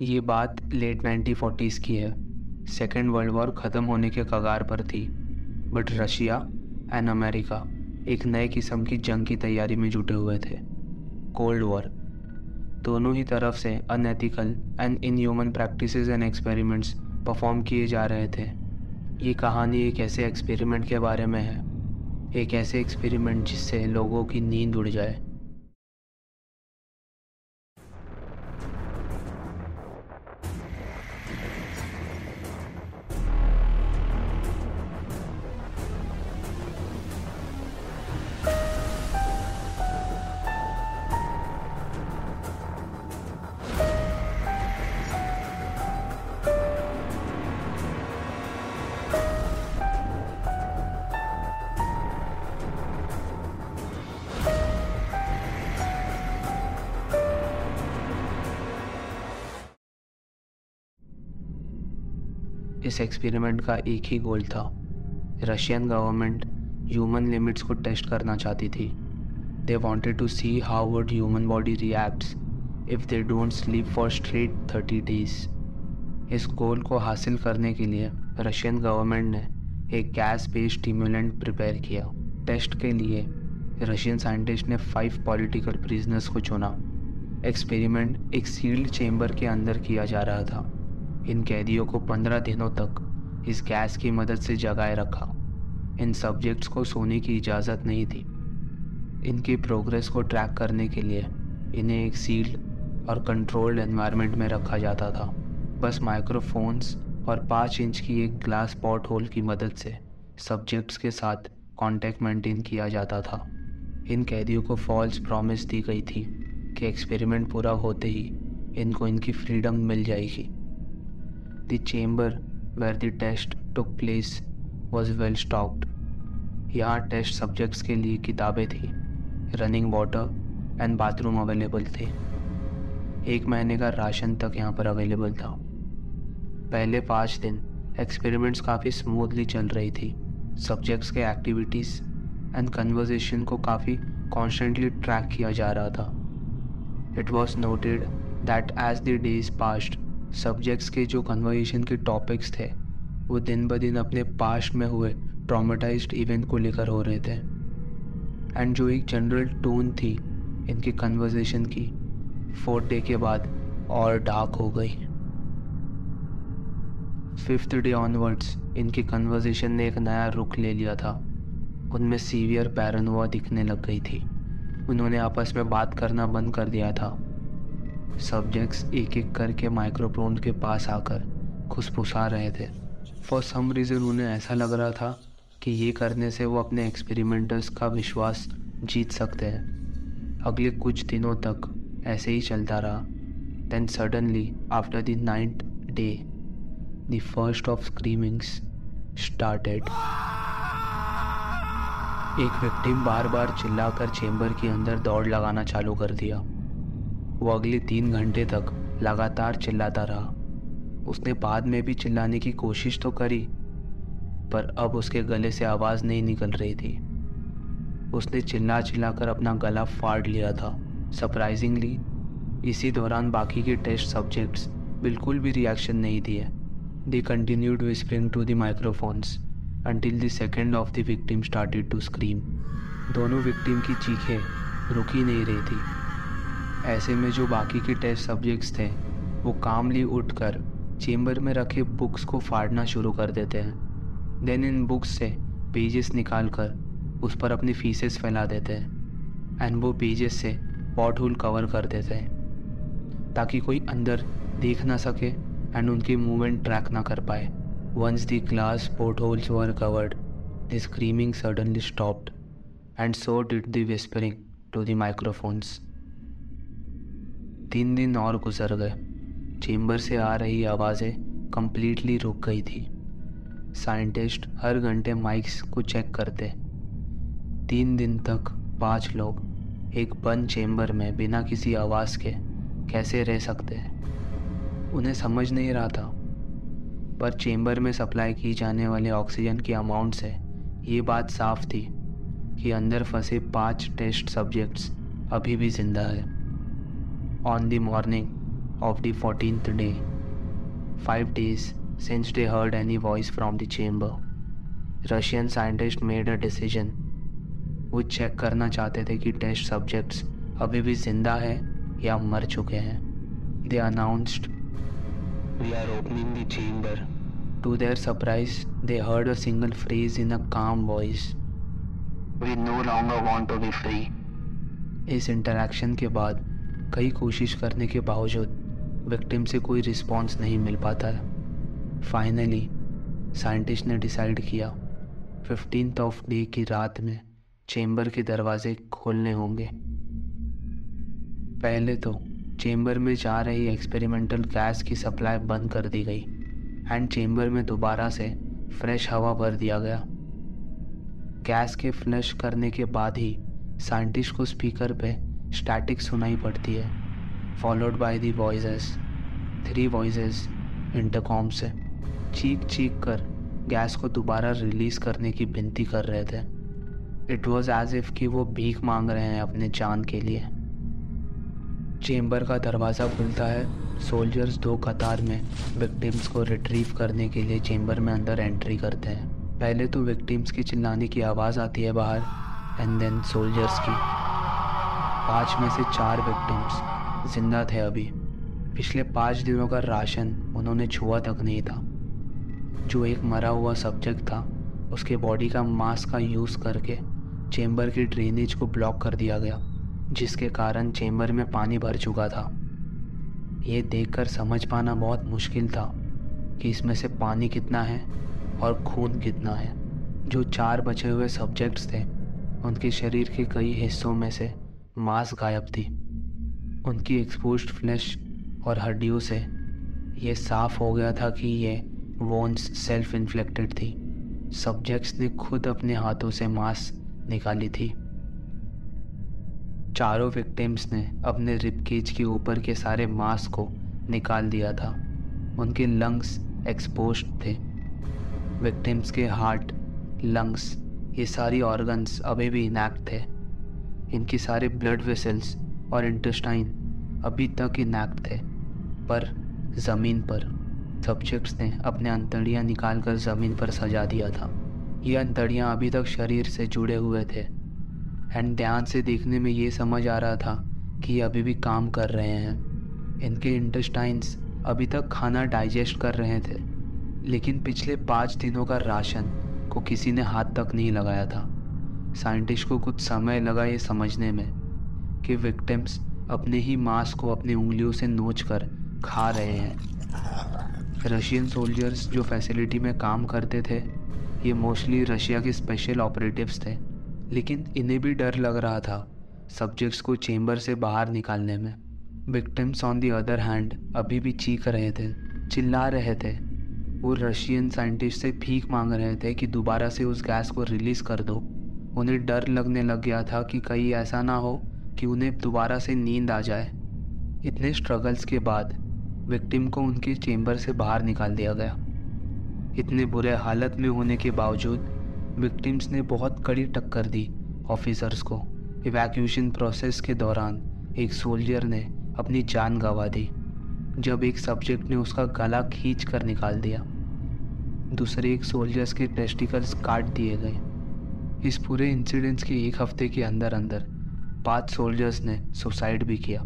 ये बात late 1940s की है। सेकेंड वर्ल्ड वॉर ख़त्म होने के कगार पर थी। बट रशिया एंड अमेरिका एक नए किस्म की जंग की तैयारी में जुटे हुए थे। Cold war. दोनों ही तरफ़ से unethical and inhuman practice and experiments perform किए जा रहे थे। ये कहानी एक ऐसे एक्सपेरिमेंट के बारे में है। एक ऐसे एक्सपेरिमेंट जिससे लोगों की नींद उड़ जाए। इस एक्सपेरिमेंट का एक ही गोल था। रशियन गवर्नमेंट ह्यूमन लिमिट्स को टेस्ट करना चाहती थी। They wanted to see how would human body reacts if they don't sleep for straight thirty days इस गोल को हासिल करने के लिए रशियन गवर्नमेंट ने एक गैस बेस्ड स्टिमुलेंट प्रिपेयर किया। टेस्ट के लिए रशियन साइंटिस्ट ने फाइव पॉलिटिकल प्रिजनर्स को चुना। एक्सपेरिमेंट एक सील्ड चेंबर के अंदर किया जा रहा था। इन कैदियों को पंद्रह दिनों तक इस गैस की मदद से जगाए रखा। इन सब्जेक्ट्स को सोने की इजाज़त नहीं थी। इनकी प्रोग्रेस को ट्रैक करने के लिए इन्हें एक सील्ड और कंट्रोल्ड एनवायरनमेंट में रखा जाता था। बस माइक्रोफोन्स और पाँच इंच की एक ग्लास पॉट होल की मदद से सब्जेक्ट्स के साथ कांटेक्ट मेंटेन किया जाता था। इन कैदियों को फॉल्स प्रॉमिस दी गई थी कि एक्सपेरिमेंट पूरा होते ही इनको इनकी फ्रीडम मिल जाएगी। The chamber where the test took place was well stocked. यहाँ टेस्ट सब्जेक्ट्स के लिए किताबें थी running water and bathroom available थे। एक महीने का राशन तक यहाँ पर अवेलेबल था। पहले पाँच दिन एक्सपेरिमेंट्स काफ़ी स्मूथली चल रही थी। सब्जेक्ट्स के एक्टिविटीज़ एंड कन्वर्जेशन को काफ़ी कॉन्स्टेंटली ट्रैक किया जा रहा था। It was noted that as the days passed subjects के जो कन्वर्जेशन के टॉपिक्स थे, वो दिन ब दिन अपने पास्ट में हुए ट्रामेटाइज्ड इवेंट को लेकर हो रहे थे। एंड जो एक जनरल टोन थी इनकी कन्वर्जेशन की फोर्थ डे के बाद और डार्क हो गई। फिफ्थ डे ऑनवर्ड्स इनकी कन्वर्जेशन ने एक नया रुख ले लिया था। उनमें सीवियर पैरनवा दिखने लग गई थी। उन्होंने आपस में बात करना बंद कर दिया था। सब्जेक्ट्स एक एक करके माइक्रोफोन के पास आकर खुशफुसा रहे थे। फॉर सम रीज़न उन्हें ऐसा लग रहा था कि ये करने से वो अपने एक्सपेरिमेंटर्स का विश्वास जीत सकते हैं। अगले कुछ दिनों तक ऐसे ही चलता रहा। Then suddenly after the ninth day the first of screamings started एक विक्टिम बार बार चिल्लाकर चेंबर के अंदर दौड़ लगाना चालू कर दिया। वो अगले तीन घंटे तक लगातार चिल्लाता रहा। उसने बाद में भी चिल्लाने की कोशिश तो करी, पर अब उसके गले से आवाज़ नहीं निकल रही थी। उसने चिल्ला चिल्ला कर अपना गला फाड़ लिया था। सरप्राइजिंगली इसी दौरान बाकी के टेस्ट सब्जेक्ट्स बिल्कुल भी रिएक्शन नहीं दिए। They continued whispering to the microphones until the second of the victim started to scream दोनों विक्टिम की चीखें रुकी नहीं रही थी। ऐसे में जो बाकी के टेस्ट सब्जेक्ट्स थे, वो कामली उठकर चेम्बर में रखे बुक्स को फाड़ना शुरू कर देते हैं। देन इन बुक्स से पेजेस निकाल कर उस पर अपनी फीसेस फैला देते हैं एंड वो पेजेस से पॉट होल कवर कर देते हैं ताकि कोई अंदर देख ना सके एंड उनकी मूवमेंट ट्रैक ना कर पाए। Once the glass portholes were covered the screaming suddenly stopped and so did the whispering to the microphones तीन दिन और गुजर गए। चेम्बर से आ रही आवाज़ें कम्प्लीटली रुक गई थी। साइंटिस्ट हर घंटे माइक्स को चेक करते। तीन दिन तक पाँच लोग एक बंद चेम्बर में बिना किसी आवाज़ के कैसे रह सकते हैं? उन्हें समझ नहीं रहा था। पर चेम्बर में सप्लाई की जाने वाले ऑक्सीजन की अमाउंट से ये बात साफ़ थी कि अंदर फंसे पाँच टेस्ट सब्जेक्ट्स अभी भी ज़िंदा है। On the morning of the 14th day, five days since they heard any voice from the chamber. Russian scientists made a decision. वो चेक करना चाहते थे कि टेस्ट सब्जेक्ट्स अभी भी ज़िंदा है या मर चुके हैं they announced we are opening the chamber to their surprise they heard a single phrase in a calm voice we no longer want to be free इस इंटरैक्शन के बाद कई कोशिश करने के बावजूद विक्टिम से कोई रिस्पॉन्स नहीं मिल पाता है। फाइनली साइंटिस्ट ने डिसाइड किया फिफ्टीन ऑफ़ डे की रात में चेंबर के दरवाजे खोलने होंगे। पहले तो चेंबर में जा रही एक्सपेरिमेंटल गैस की सप्लाई बंद कर दी गई एंड चेंबर में दोबारा से फ्रेश हवा भर दिया गया। गैस के फ्लश करने के बाद ही साइंटिस्ट को स्पीकर पे स्टैटिक सुनाई पड़ती है। Followed by the voices three voices intercom से। चीख चीख कर गैस को दोबारा रिलीज़ करने की विनती कर रहे थे। इट वॉज़ एज इफ़ कि वो भीख मांग रहे हैं अपने जान के लिए। चेम्बर का दरवाज़ा खुलता है। सोल्जर्स दो कतार में विक्टिम्स को रिट्रीव करने के लिए चेम्बर में अंदर एंट्री करते हैं। पहले तो विक्टिम्स की चिल्लाने की आवाज़ आती है बाहर एंड देन सोल्जर्स की। पाँच में से चार विक्टिम्स ज़िंदा थे अभी। पिछले पाँच दिनों का राशन उन्होंने छुआ तक नहीं था। जो एक मरा हुआ सब्जेक्ट था, उसके बॉडी का मास का यूज़ करके चेम्बर की ड्रेनेज को ब्लॉक कर दिया गया, जिसके कारण चेम्बर में पानी भर चुका था। ये देखकर समझ पाना बहुत मुश्किल था कि इसमें से पानी कितना है और खून कितना है। जो चार बचे हुए सब्जेक्ट्स थे, उनके शरीर के कई हिस्सों में से मांस गायब थी। उनकी एक्सपोज फ्लैश और हड्डियों से ये साफ़ हो गया था कि ये वोन्स सेल्फ इन्फ्लेक्टेड थी। सब्जेक्ट्स ने खुद अपने हाथों से मांस निकाली थी। चारों विक्टिम्स ने अपने रिपकेज के ऊपर के सारे मांस को निकाल दिया था। उनके लंग्स एक्सपोज थे। विक्टिम्स के हार्ट लंग्स ये सारी ऑर्गन्स अभी भी इनैक्ट थे। इनके सारे ब्लड वेसल्स और इंटेस्टाइन अभी तक इनैक्ट थे, पर ज़मीन पर सब्जेक्ट्स ने अपने अंतड़ियाँ निकाल कर ज़मीन पर सजा दिया था। ये अंतड़ियाँ अभी तक शरीर से जुड़े हुए थे। एंड ध्यान से देखने में ये समझ आ रहा था कि ये अभी भी काम कर रहे हैं। इनके इंटेस्टाइन्स अभी तक खाना डाइजेस्ट कर रहे थे, लेकिन पिछले पाँच दिनों का राशन को किसी ने हाथ तक नहीं लगाया था। साइंटिस्ट को कुछ समय लगा ये समझने में कि विक्टिम्स अपने ही मांस को अपनी उंगलियों से नोच कर खा रहे हैं। रशियन सोल्जर्स जो फैसिलिटी में काम करते थे, ये मोस्टली रशिया के स्पेशल ऑपरेटिव्स थे। लेकिन इन्हें भी डर लग रहा था सब्जेक्ट्स को चेंबर से बाहर निकालने में। Victims on the other hand अभी भी चीख रहे थे, चिल्ला रहे थे। वो रशियन साइंटिस्ट से भीख मांग रहे थे कि दोबारा से उस गैस को रिलीज़ कर दो। उन्हें डर लगने लग गया था कि कहीं ऐसा ना हो कि उन्हें दोबारा से नींद आ जाए। इतने स्ट्रगल्स के बाद विक्टिम को उनके चेंबर से बाहर निकाल दिया गया। इतने बुरे हालत में होने के बावजूद विक्टिम्स ने बहुत कड़ी टक्कर दी ऑफिसर्स को। इवैक्यूएशन प्रोसेस के दौरान, एक सोल्जर ने अपनी जान गंवा दी, जब एक सब्जेक्ट ने उसका गला खींच कर निकाल दिया। दूसरे एक सोल्जर्स के टेस्टिकल्स काट दिए गए। इस पूरे इंसिडेंट्स के एक हफ़्ते के अंदर अंदर पाँच सोल्जर्स ने सुसाइड भी किया।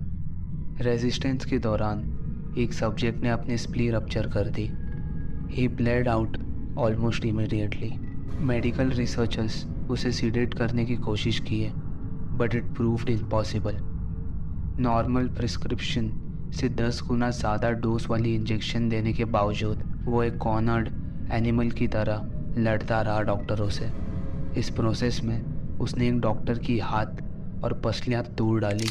रेजिस्टेंस के दौरान एक सब्जेक्ट ने अपनी स्प्ली रप्चर कर दी। He bled out almost immediately medical researchers उसे सीडेट करने की कोशिश की है but it proved impossible normal prescription से दस गुना ज़्यादा डोज वाली इंजेक्शन देने के बावजूद वो एक कॉर्नर्ड एनिमल की तरह लड़ता रहा डॉक्टरों से। इस प्रोसेस में उसने एक डॉक्टर की हाथ और पसलियाँ तोड़ डाली।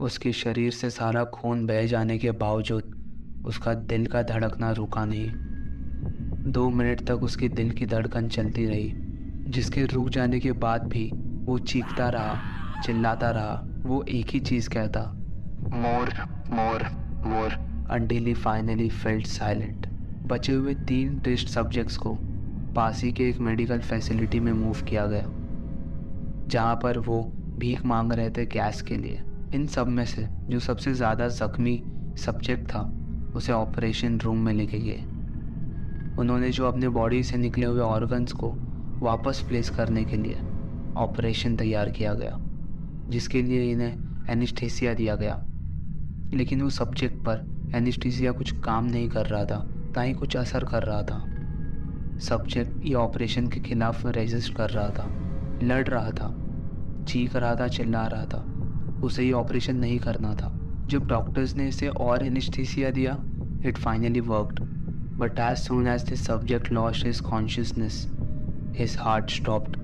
उसके शरीर से सारा खून बह जाने के बावजूद उसका दिल का धड़कना रुका नहीं। दो मिनट तक उसकी दिल की धड़कन चलती रही, जिसके रुक जाने के बाद भी वो चीखता रहा, चिल्लाता रहा, वो एक ही चीज़ कहता, more more more until he finally felt silent बचे हुए तीन टेस्ट सब्जेक्ट्स को पास ही के एक मेडिकल फैसिलिटी में मूव किया गया, जहाँ पर वो भीख मांग रहे थे गैस के लिए। इन सब में से जो सबसे ज़्यादा ज़ख्मी सब्जेक्ट था, उसे ऑपरेशन रूम में लेके गए। उन्होंने जो अपने बॉडी से निकले हुए ऑर्गन्स को वापस प्लेस करने के लिए ऑपरेशन तैयार किया गया, जिसके लिए इन्हें एनिस्थेसिया दिया गया। लेकिन उस सब्जेक्ट पर एनिस्थेसिया कुछ काम नहीं कर रहा था, ना ही कुछ असर कर रहा था। सब्जेक्ट ये ऑपरेशन के खिलाफ रेजिस्ट कर रहा था, लड़ रहा था, चीख रहा था, चिल्ला रहा था। उसे ये ऑपरेशन नहीं करना था। जब डॉक्टर्स ने इसे और एनिस्थीसिया दिया it finally worked but as soon as the subject lost his consciousness his heart stopped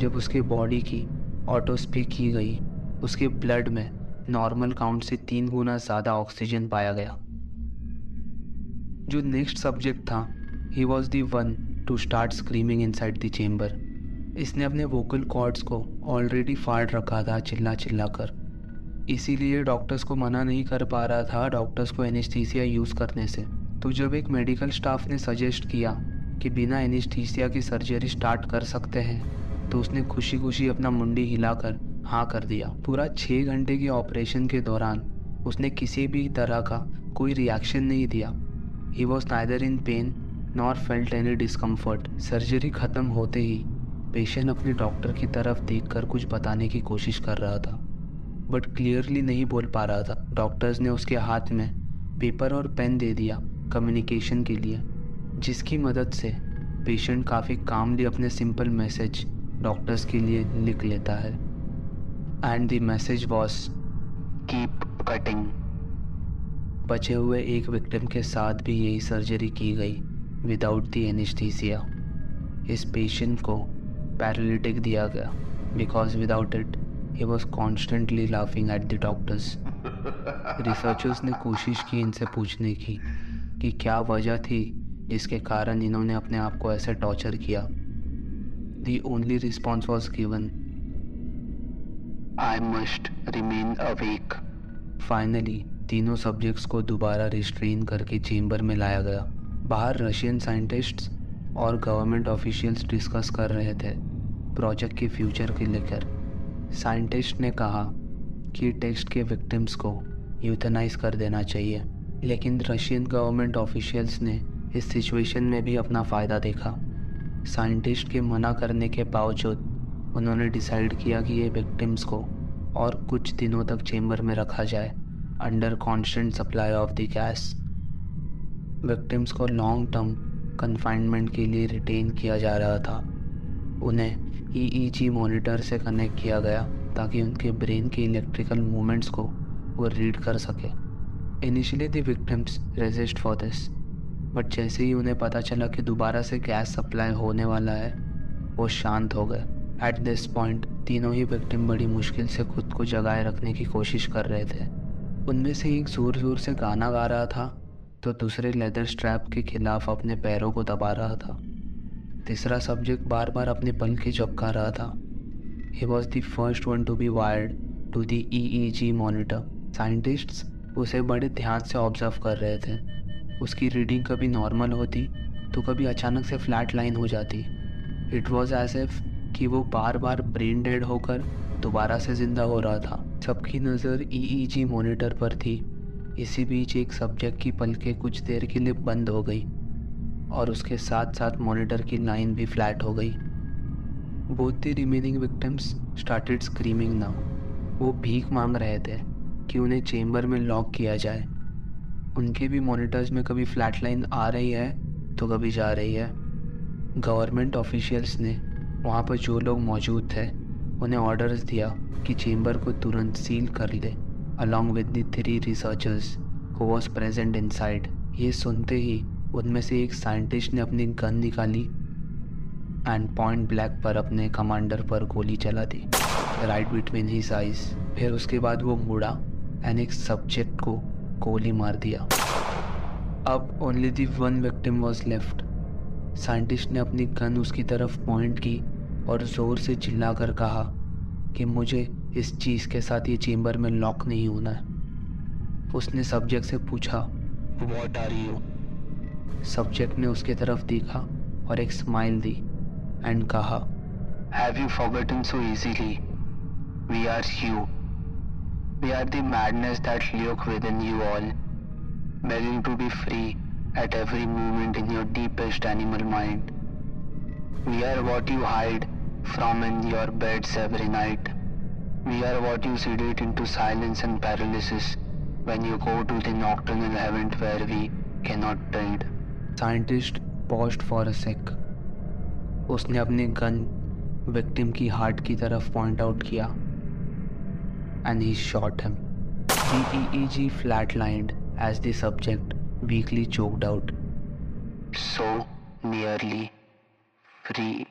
जब उसकी बॉडी की ऑटोस्पी की गई, उसके ब्लड में नॉर्मल काउंट से तीन गुना ज़्यादा ऑक्सीजन पाया गया। जो नेक्स्ट सब्जेक्ट था he was the one to start screaming inside the chamber इसने अपने वोकल कॉर्ड्स को ऑलरेडी फाड़ रखा था चिल्ला चिल्ला कर। इसीलिए डॉक्टर्स को मना नहीं कर पा रहा था डॉक्टर्स को एनेस्थीसिया यूज़ करने से। तो जब एक मेडिकल स्टाफ ने सजेस्ट किया कि बिना एनेस्थीसिया की सर्जरी स्टार्ट कर सकते हैं तो उसने खुशी खुशी अपना मुंडी हिलाकर हाँ कर दिया। पूरा छः घंटे के ऑपरेशन के दौरान उसने किसी भी तरह का कोई रिएक्शन नहीं दिया। He was neither in pain nor felt any discomfort surgery ख़त्म होते ही पेशेंट अपने डॉक्टर की तरफ़ देखकर कुछ बताने की कोशिश कर रहा था। बट क्लियरली नहीं बोल पा रहा था। डॉक्टर्स ने उसके हाथ में पेपर और पेन दे दिया कम्युनिकेशन के लिए, जिसकी मदद से पेशेंट काफ़ी कामली अपने सिंपल मैसेज डॉक्टर्स के लिए लिख लेता है। And the message was keep cutting बचे हुए एक विक्टिम के साथ भी यही सर्जरी की गई। विदाउट दी एनिस्थीसिया इस पेशेंट को पैरालिटिक दिया गया. Because without it he was constantly laughing at the doctors researchers ने कोशिश की इनसे पूछने की कि क्या वजह थी जिसके कारण इन्होंने अपने आप को ऐसे टॉर्चर किया. The only response was given I must remain awake finally तीनों सब्जेक्ट्स को दोबारा रिस्ट्रेन करके चेंबर में लाया गया. बाहर रशियन साइंटिस्ट्स और गवर्नमेंट ऑफिशियल्स डिस्कस कर रहे थे प्रोजेक्ट के फ्यूचर के लेकर। साइंटिस्ट ने कहा कि टेक्स्ट के विक्टिम्स को यूथनाइज कर देना चाहिए, लेकिन रशियन गवर्नमेंट ऑफिशियल्स ने इस सिचुएशन में भी अपना फ़ायदा देखा। साइंटिस्ट के मना करने के बावजूद उन्होंने डिसाइड किया कि ये विक्टिम्स को और कुछ दिनों तक चेंबर में रखा जाए, under constant supply of the gas. Victims को लॉन्ग टर्म कन्फाइनमेंट के लिए रिटेन किया जा रहा था। उन्हें ईईजी e मॉनिटर से कनेक्ट किया गया ताकि उनके ब्रेन के इलेक्ट्रिकल मूवमेंट्स को वो रीड कर सके। Initially the victims resist for this but जैसे ही उन्हें पता चला कि दोबारा से गैस सप्लाई होने वाला है, वो शांत हो गए। एट दिस पॉइंट तीनों ही विक्टिम बड़ी मुश्किल से खुद को जगाए रखने की कोशिश कर रहे थे। उनमें से एक ज़ोर ज़ोर से गाना गा रहा था। तो दूसरे लेदर स्ट्रैप के खिलाफ अपने पैरों को दबा रहा था। तीसरा सब्जेक्ट बार बार अपने के चपका रहा था। He was the first one to be wired to the E E G monitor scientists उसे बड़े ध्यान से ऑब्ज़र्व कर रहे थे। उसकी रीडिंग कभी नॉर्मल होती तो कभी अचानक से फ्लैट लाइन हो जाती। इट वॉज़ एज एफ़ कि वो बार बार ब्रेन डेड होकर दोबारा से ज़िंदा हो रहा था। सबकी नज़र ई ई जी मॉनिटर पर थी। इसी बीच एक सब्जेक्ट की पलकें कुछ देर के लिए बंद हो गई और उसके साथ साथ मॉनिटर की लाइन भी फ्लैट हो गई। Both the remaining victims started screaming now. वो भीख मांग रहे थे कि उन्हें चेम्बर में लॉक किया जाए। उनके भी मॉनिटर्स में कभी फ्लैट लाइन आ रही है तो कभी जा रही है। गवर्नमेंट ऑफिशियल्स ने वहाँ पर जो लोग मौजूद थे, उन्हें ऑर्डर्स दिया कि चेंबर को तुरंत सील कर ले। Along with the three researchers who was present inside ये सुनते ही उनमें से एक साइंटिस्ट ने अपनी गन निकाली एंड पॉइंट ब्लैक पर अपने कमांडर पर गोली चला दी। राइट बिटवीन ही साइज़ फिर उसके बाद वो मुड़ा एंड एक सब्जेक्ट को गोली मार दिया। अब only the one victim was left scientist ने अपनी गन उसकी तरफ़ पॉइंट की और ज़ोर से चिल्लाकर कहा कि मुझे इस चीज़ के साथ ये चेम्बर में लॉक नहीं होना है उसने सब्जेक्ट से पूछा वॉट आर यू सब्जेक्ट ने उसके तरफ़ देखा और एक स्माइल दी एंड कहा have you forgotten so easily we are you We are the madness that lurk within you all, begging to be free at every moment in your deepest animal mind. We are what you hide from in your beds every night. We are what you sedate into silence and paralysis when you go to the nocturnal heaven where we cannot tread. Scientist paused for a sec. उसने अपने gun victim की heart की तरफ point out किया and he shot him The EEG flatlined as the subject weakly choked out. So nearly free.